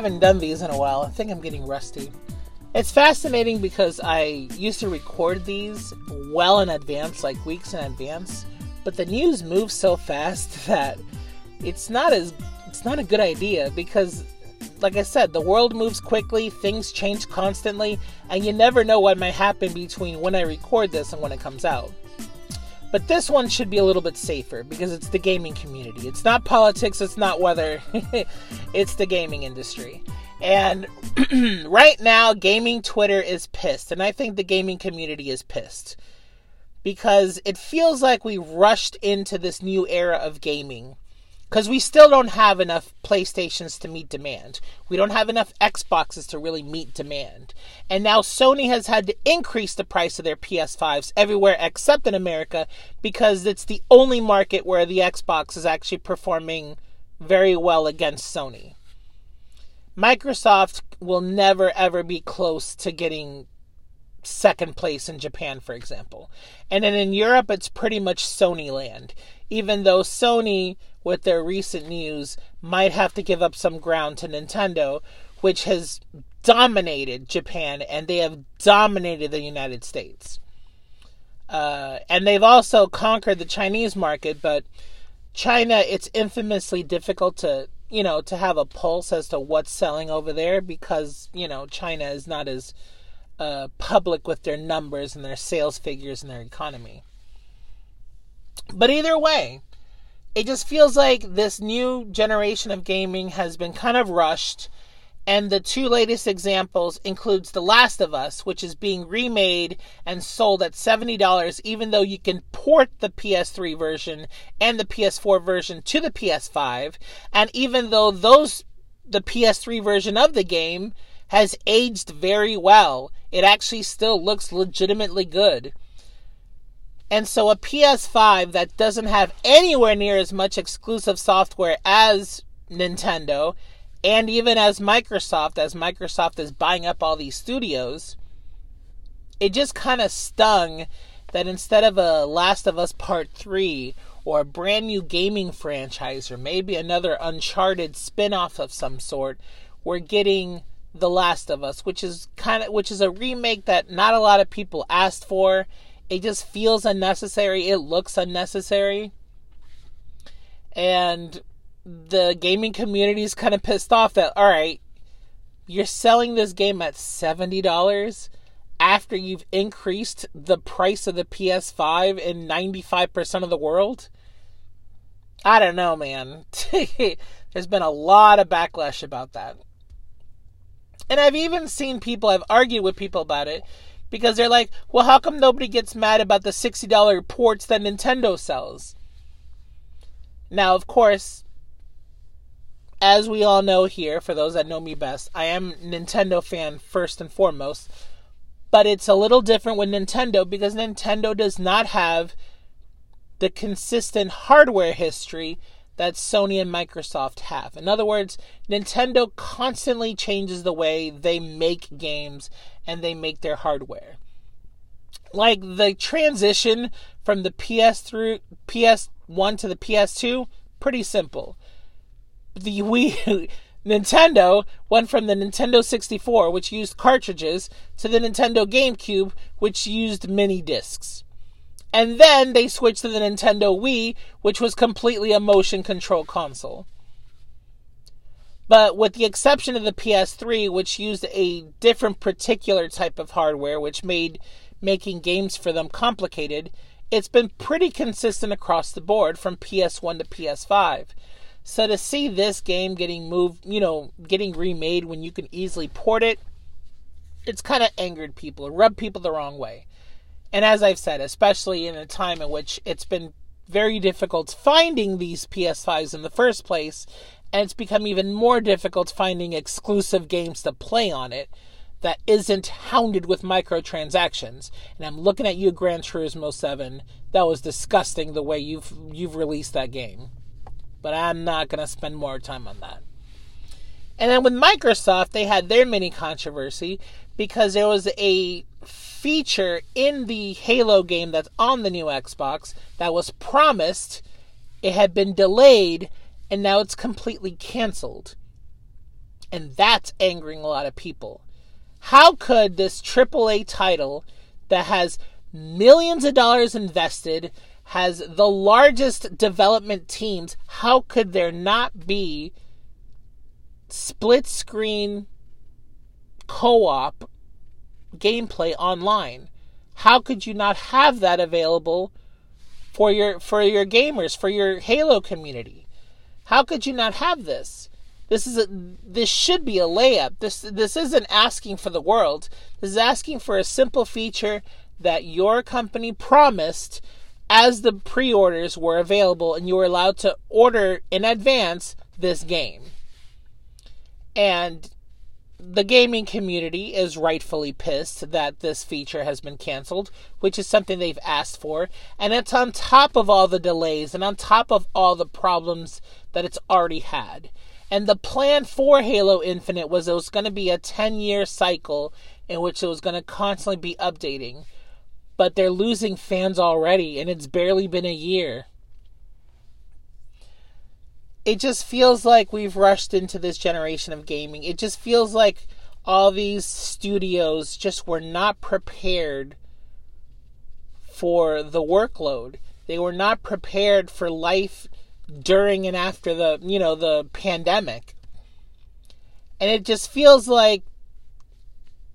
haven't done these in a while. I think I'm getting rusty. It's fascinating because I used to record these well in advance, like weeks in advance, but the news moves so fast that it's not as it's not a good idea because like I said, the world moves quickly, things change constantly, and you never know what might happen between when I record this and when it comes out. But this one should be a little bit safer because it's the gaming community. It's not politics, it's not weather, it's the gaming industry. And right now, gaming Twitter is pissed, and I think the gaming community is pissed because it feels like we rushed into this new era of gaming because we still don't have enough PlayStations to meet demand. We don't have enough Xboxes to really meet demand. And now Sony has had to increase the price of their PS5s everywhere except in America because it's the only market where the Xbox is actually performing very well against Sony. Microsoft will never ever be close to getting second place in Japan, for example. And then in Europe, it's pretty much Sony land. Even though Sony, with their recent news, might have to give up some ground to Nintendo, which has dominated Japan and they have dominated the United States. Uh, and they've also conquered the Chinese market, but China, it's infamously difficult to you know, to have a pulse as to what's selling over there because, you know, China is not as uh, public with their numbers and their sales figures and their economy. But either way, it just feels like this new generation of gaming has been kind of rushed and the two latest examples includes The Last of Us, which is being remade and sold at $70 even though you can port the PS3 version and the PS4 version to the PS5, and even though those the PS3 version of the game has aged very well, it actually still looks legitimately good. And so a PS5 that doesn't have anywhere near as much exclusive software as Nintendo and even as Microsoft, as Microsoft is buying up all these studios, it just kind of stung that instead of a Last of Us Part 3 or a brand new gaming franchise or maybe another Uncharted spin-off of some sort, we're getting The Last of Us, which is kind of which is a remake that not a lot of people asked for. It just feels unnecessary. It looks unnecessary. And the gaming community is kind of pissed off that all right, you're selling this game at seventy dollars after you've increased the price of the PS5 in ninety five percent of the world. I don't know, man. There's been a lot of backlash about that. And I've even seen people, I've argued with people about it because they're like, well, how come nobody gets mad about the $60 ports that Nintendo sells? Now, of course, as we all know here, for those that know me best, I am Nintendo fan first and foremost. But it's a little different with Nintendo because Nintendo does not have the consistent hardware history that Sony and Microsoft have. In other words, Nintendo constantly changes the way they make games and they make their hardware. Like the transition from the PS through PS1 to the PS2, pretty simple the Wii Nintendo went from the Nintendo 64, which used cartridges, to the Nintendo GameCube, which used mini discs. And then they switched to the Nintendo Wii, which was completely a motion control console. But with the exception of the PS3, which used a different particular type of hardware, which made making games for them complicated, it's been pretty consistent across the board from PS1 to PS5. So to see this game getting moved, you know, getting remade when you can easily port it, it's kind of angered people, rubbed people the wrong way. And as I've said, especially in a time in which it's been very difficult finding these PS5s in the first place, and it's become even more difficult finding exclusive games to play on it that isn't hounded with microtransactions. And I'm looking at you, Gran Turismo 7. That was disgusting the way you've you've released that game but I'm not going to spend more time on that. And then with Microsoft, they had their mini controversy because there was a feature in the Halo game that's on the new Xbox that was promised. It had been delayed and now it's completely canceled. And that's angering a lot of people. How could this AAA title that has millions of dollars invested, has the largest development teams, how could there not be split screen co op gameplay online? How could you not have that available for your for your gamers, for your Halo community? How could you not have this? This is a this should be a layup. This this isn't asking for the world. This is asking for a simple feature that your company promised as the pre-orders were available and you were allowed to order in advance this game. And the gaming community is rightfully pissed that this feature has been canceled, which is something they've asked for. And it's on top of all the delays and on top of all the problems that it's already had. And the plan for Halo Infinite was it was going to be a 10 year cycle in which it was going to constantly be updating. But they're losing fans already, and it's barely been a year. It just feels like we've rushed into this generation of gaming. It just feels like all these studios just were not prepared for the workload. They were not prepared for life during and after the you know the pandemic and it just feels like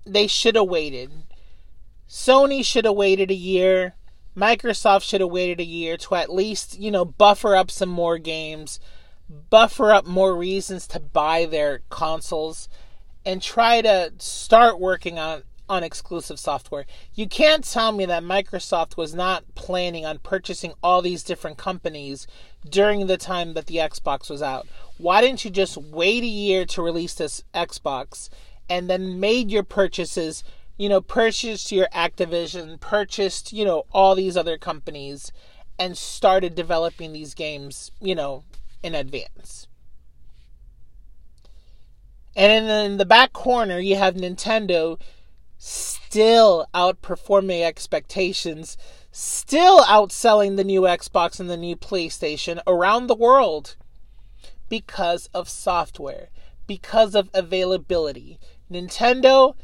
they should have waited sony should have waited a year microsoft should have waited a year to at least you know buffer up some more games buffer up more reasons to buy their consoles and try to start working on on exclusive software. You can't tell me that Microsoft was not planning on purchasing all these different companies during the time that the Xbox was out. Why didn't you just wait a year to release this Xbox and then made your purchases, you know, purchased your Activision, purchased, you know, all these other companies and started developing these games, you know, in advance? And in the back corner, you have Nintendo still outperforming expectations, still outselling the new Xbox and the new PlayStation around the world because of software, because of availability. Nintendo,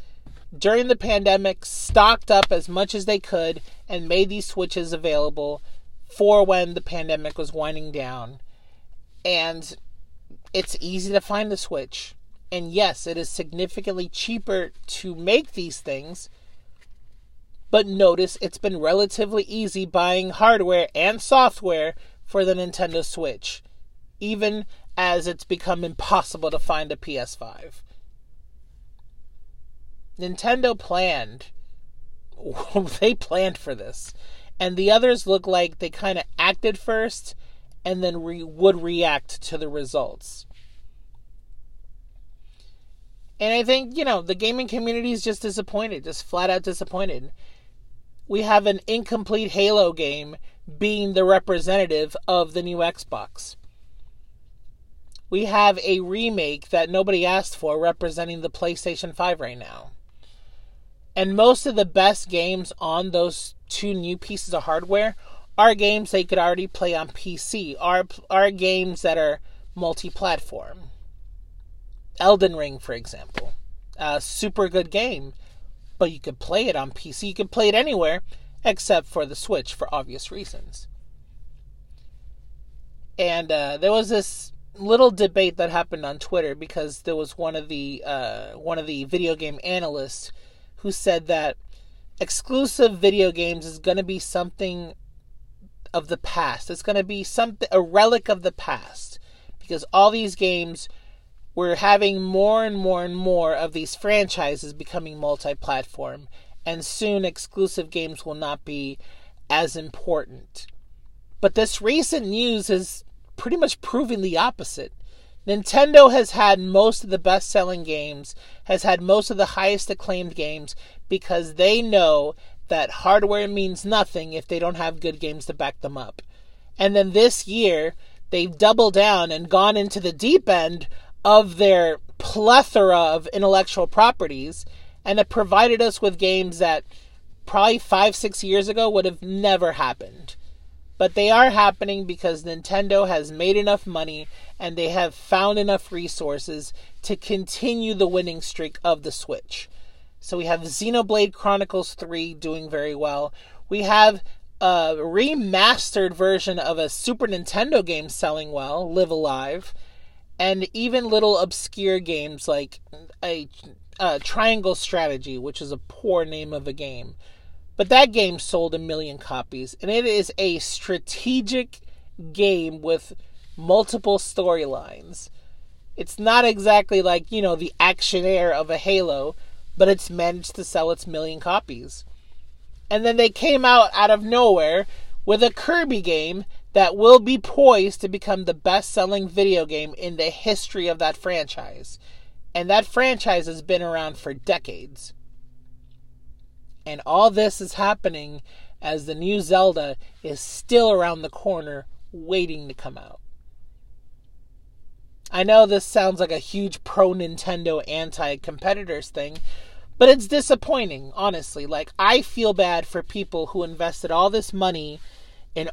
during the pandemic, stocked up as much as they could and made these Switches available for when the pandemic was winding down. And it's easy to find the Switch. And yes, it is significantly cheaper to make these things. But notice it's been relatively easy buying hardware and software for the Nintendo Switch, even as it's become impossible to find a PS5. Nintendo planned. they planned for this. And the others look like they kind of acted first and then re- would react to the results. And I think, you know, the gaming community is just disappointed, just flat out disappointed. We have an incomplete Halo game being the representative of the new Xbox. We have a remake that nobody asked for representing the PlayStation 5 right now. And most of the best games on those two new pieces of hardware are games they could already play on PC, are, are games that are multi platform. Elden Ring, for example, a super good game, but you could play it on PC. You could play it anywhere except for the Switch for obvious reasons. And uh, there was this little debate that happened on Twitter because there was one of the uh, one of the video game analysts who said that exclusive video games is going to be something of the past. It's going to be something a relic of the past because all these games we're having more and more and more of these franchises becoming multi platform, and soon exclusive games will not be as important. But this recent news is pretty much proving the opposite. Nintendo has had most of the best selling games, has had most of the highest acclaimed games, because they know that hardware means nothing if they don't have good games to back them up. And then this year, they've doubled down and gone into the deep end of their plethora of intellectual properties and have provided us with games that probably five, six years ago would have never happened. But they are happening because Nintendo has made enough money and they have found enough resources to continue the winning streak of the Switch. So we have Xenoblade Chronicles 3 doing very well. We have a remastered version of a Super Nintendo game selling well, Live A Live, and even little obscure games like a, a Triangle Strategy, which is a poor name of a game. But that game sold a million copies, and it is a strategic game with multiple storylines. It's not exactly like, you know, the actionaire of a Halo, but it's managed to sell its million copies. And then they came out out of nowhere with a Kirby game that will be poised to become the best selling video game in the history of that franchise. And that franchise has been around for decades. And all this is happening as the new Zelda is still around the corner waiting to come out. I know this sounds like a huge pro Nintendo anti competitors thing, but it's disappointing, honestly. Like I feel bad for people who invested all this money in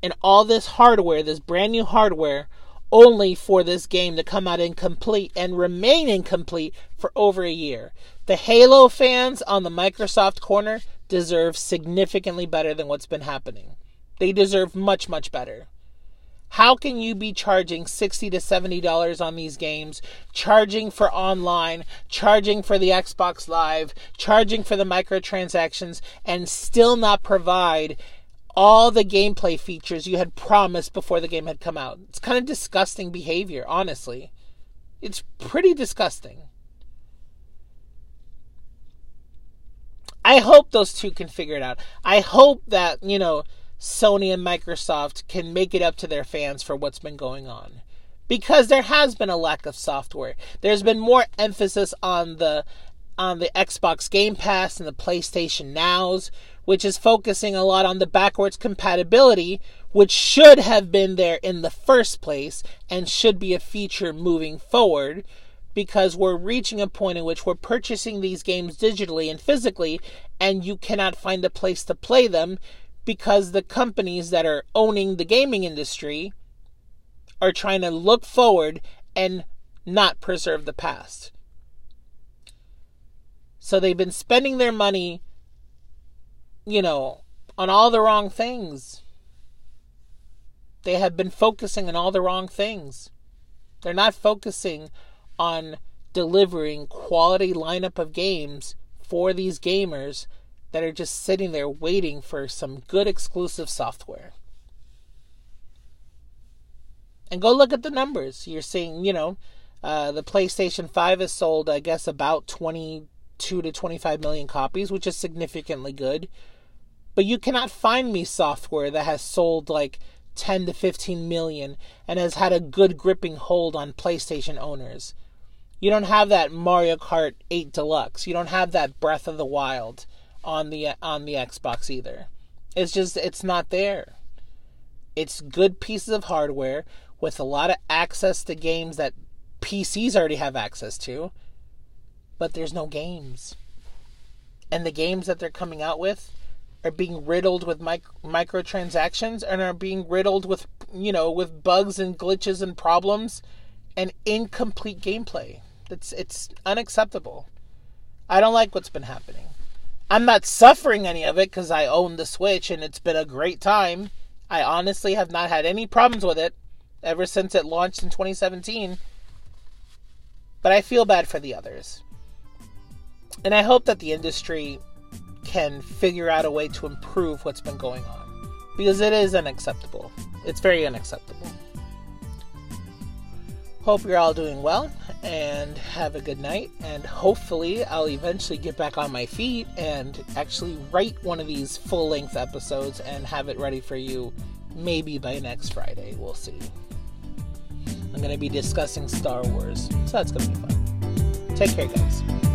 in all this hardware, this brand new hardware, only for this game to come out incomplete and remain incomplete for over a year. The Halo fans on the Microsoft corner deserve significantly better than what's been happening. They deserve much, much better. How can you be charging 60 to 70 dollars on these games, charging for online, charging for the Xbox Live, charging for the microtransactions and still not provide all the gameplay features you had promised before the game had come out? It's kind of disgusting behavior, honestly. It's pretty disgusting. I hope those two can figure it out. I hope that, you know, Sony and Microsoft can make it up to their fans for what's been going on. Because there has been a lack of software. There's been more emphasis on the on the Xbox Game Pass and the PlayStation Nows, which is focusing a lot on the backwards compatibility, which should have been there in the first place and should be a feature moving forward because we're reaching a point in which we're purchasing these games digitally and physically and you cannot find a place to play them because the companies that are owning the gaming industry are trying to look forward and not preserve the past. So they've been spending their money, you know, on all the wrong things. They have been focusing on all the wrong things. They're not focusing on delivering quality lineup of games for these gamers that are just sitting there waiting for some good exclusive software. And go look at the numbers. You're seeing, you know, uh, the PlayStation 5 has sold, I guess, about 22 to 25 million copies, which is significantly good. But you cannot find me software that has sold like 10 to 15 million and has had a good gripping hold on PlayStation owners. You don't have that Mario Kart 8 Deluxe. You don't have that Breath of the Wild on the on the Xbox either. It's just it's not there. It's good pieces of hardware with a lot of access to games that PCs already have access to, but there's no games. And the games that they're coming out with are being riddled with mic- microtransactions and are being riddled with you know with bugs and glitches and problems and incomplete gameplay. It's it's unacceptable. I don't like what's been happening. I'm not suffering any of it because I own the Switch and it's been a great time. I honestly have not had any problems with it ever since it launched in 2017. But I feel bad for the others. And I hope that the industry can figure out a way to improve what's been going on. Because it is unacceptable. It's very unacceptable. Hope you're all doing well and have a good night. And hopefully, I'll eventually get back on my feet and actually write one of these full length episodes and have it ready for you maybe by next Friday. We'll see. I'm going to be discussing Star Wars, so that's going to be fun. Take care, guys.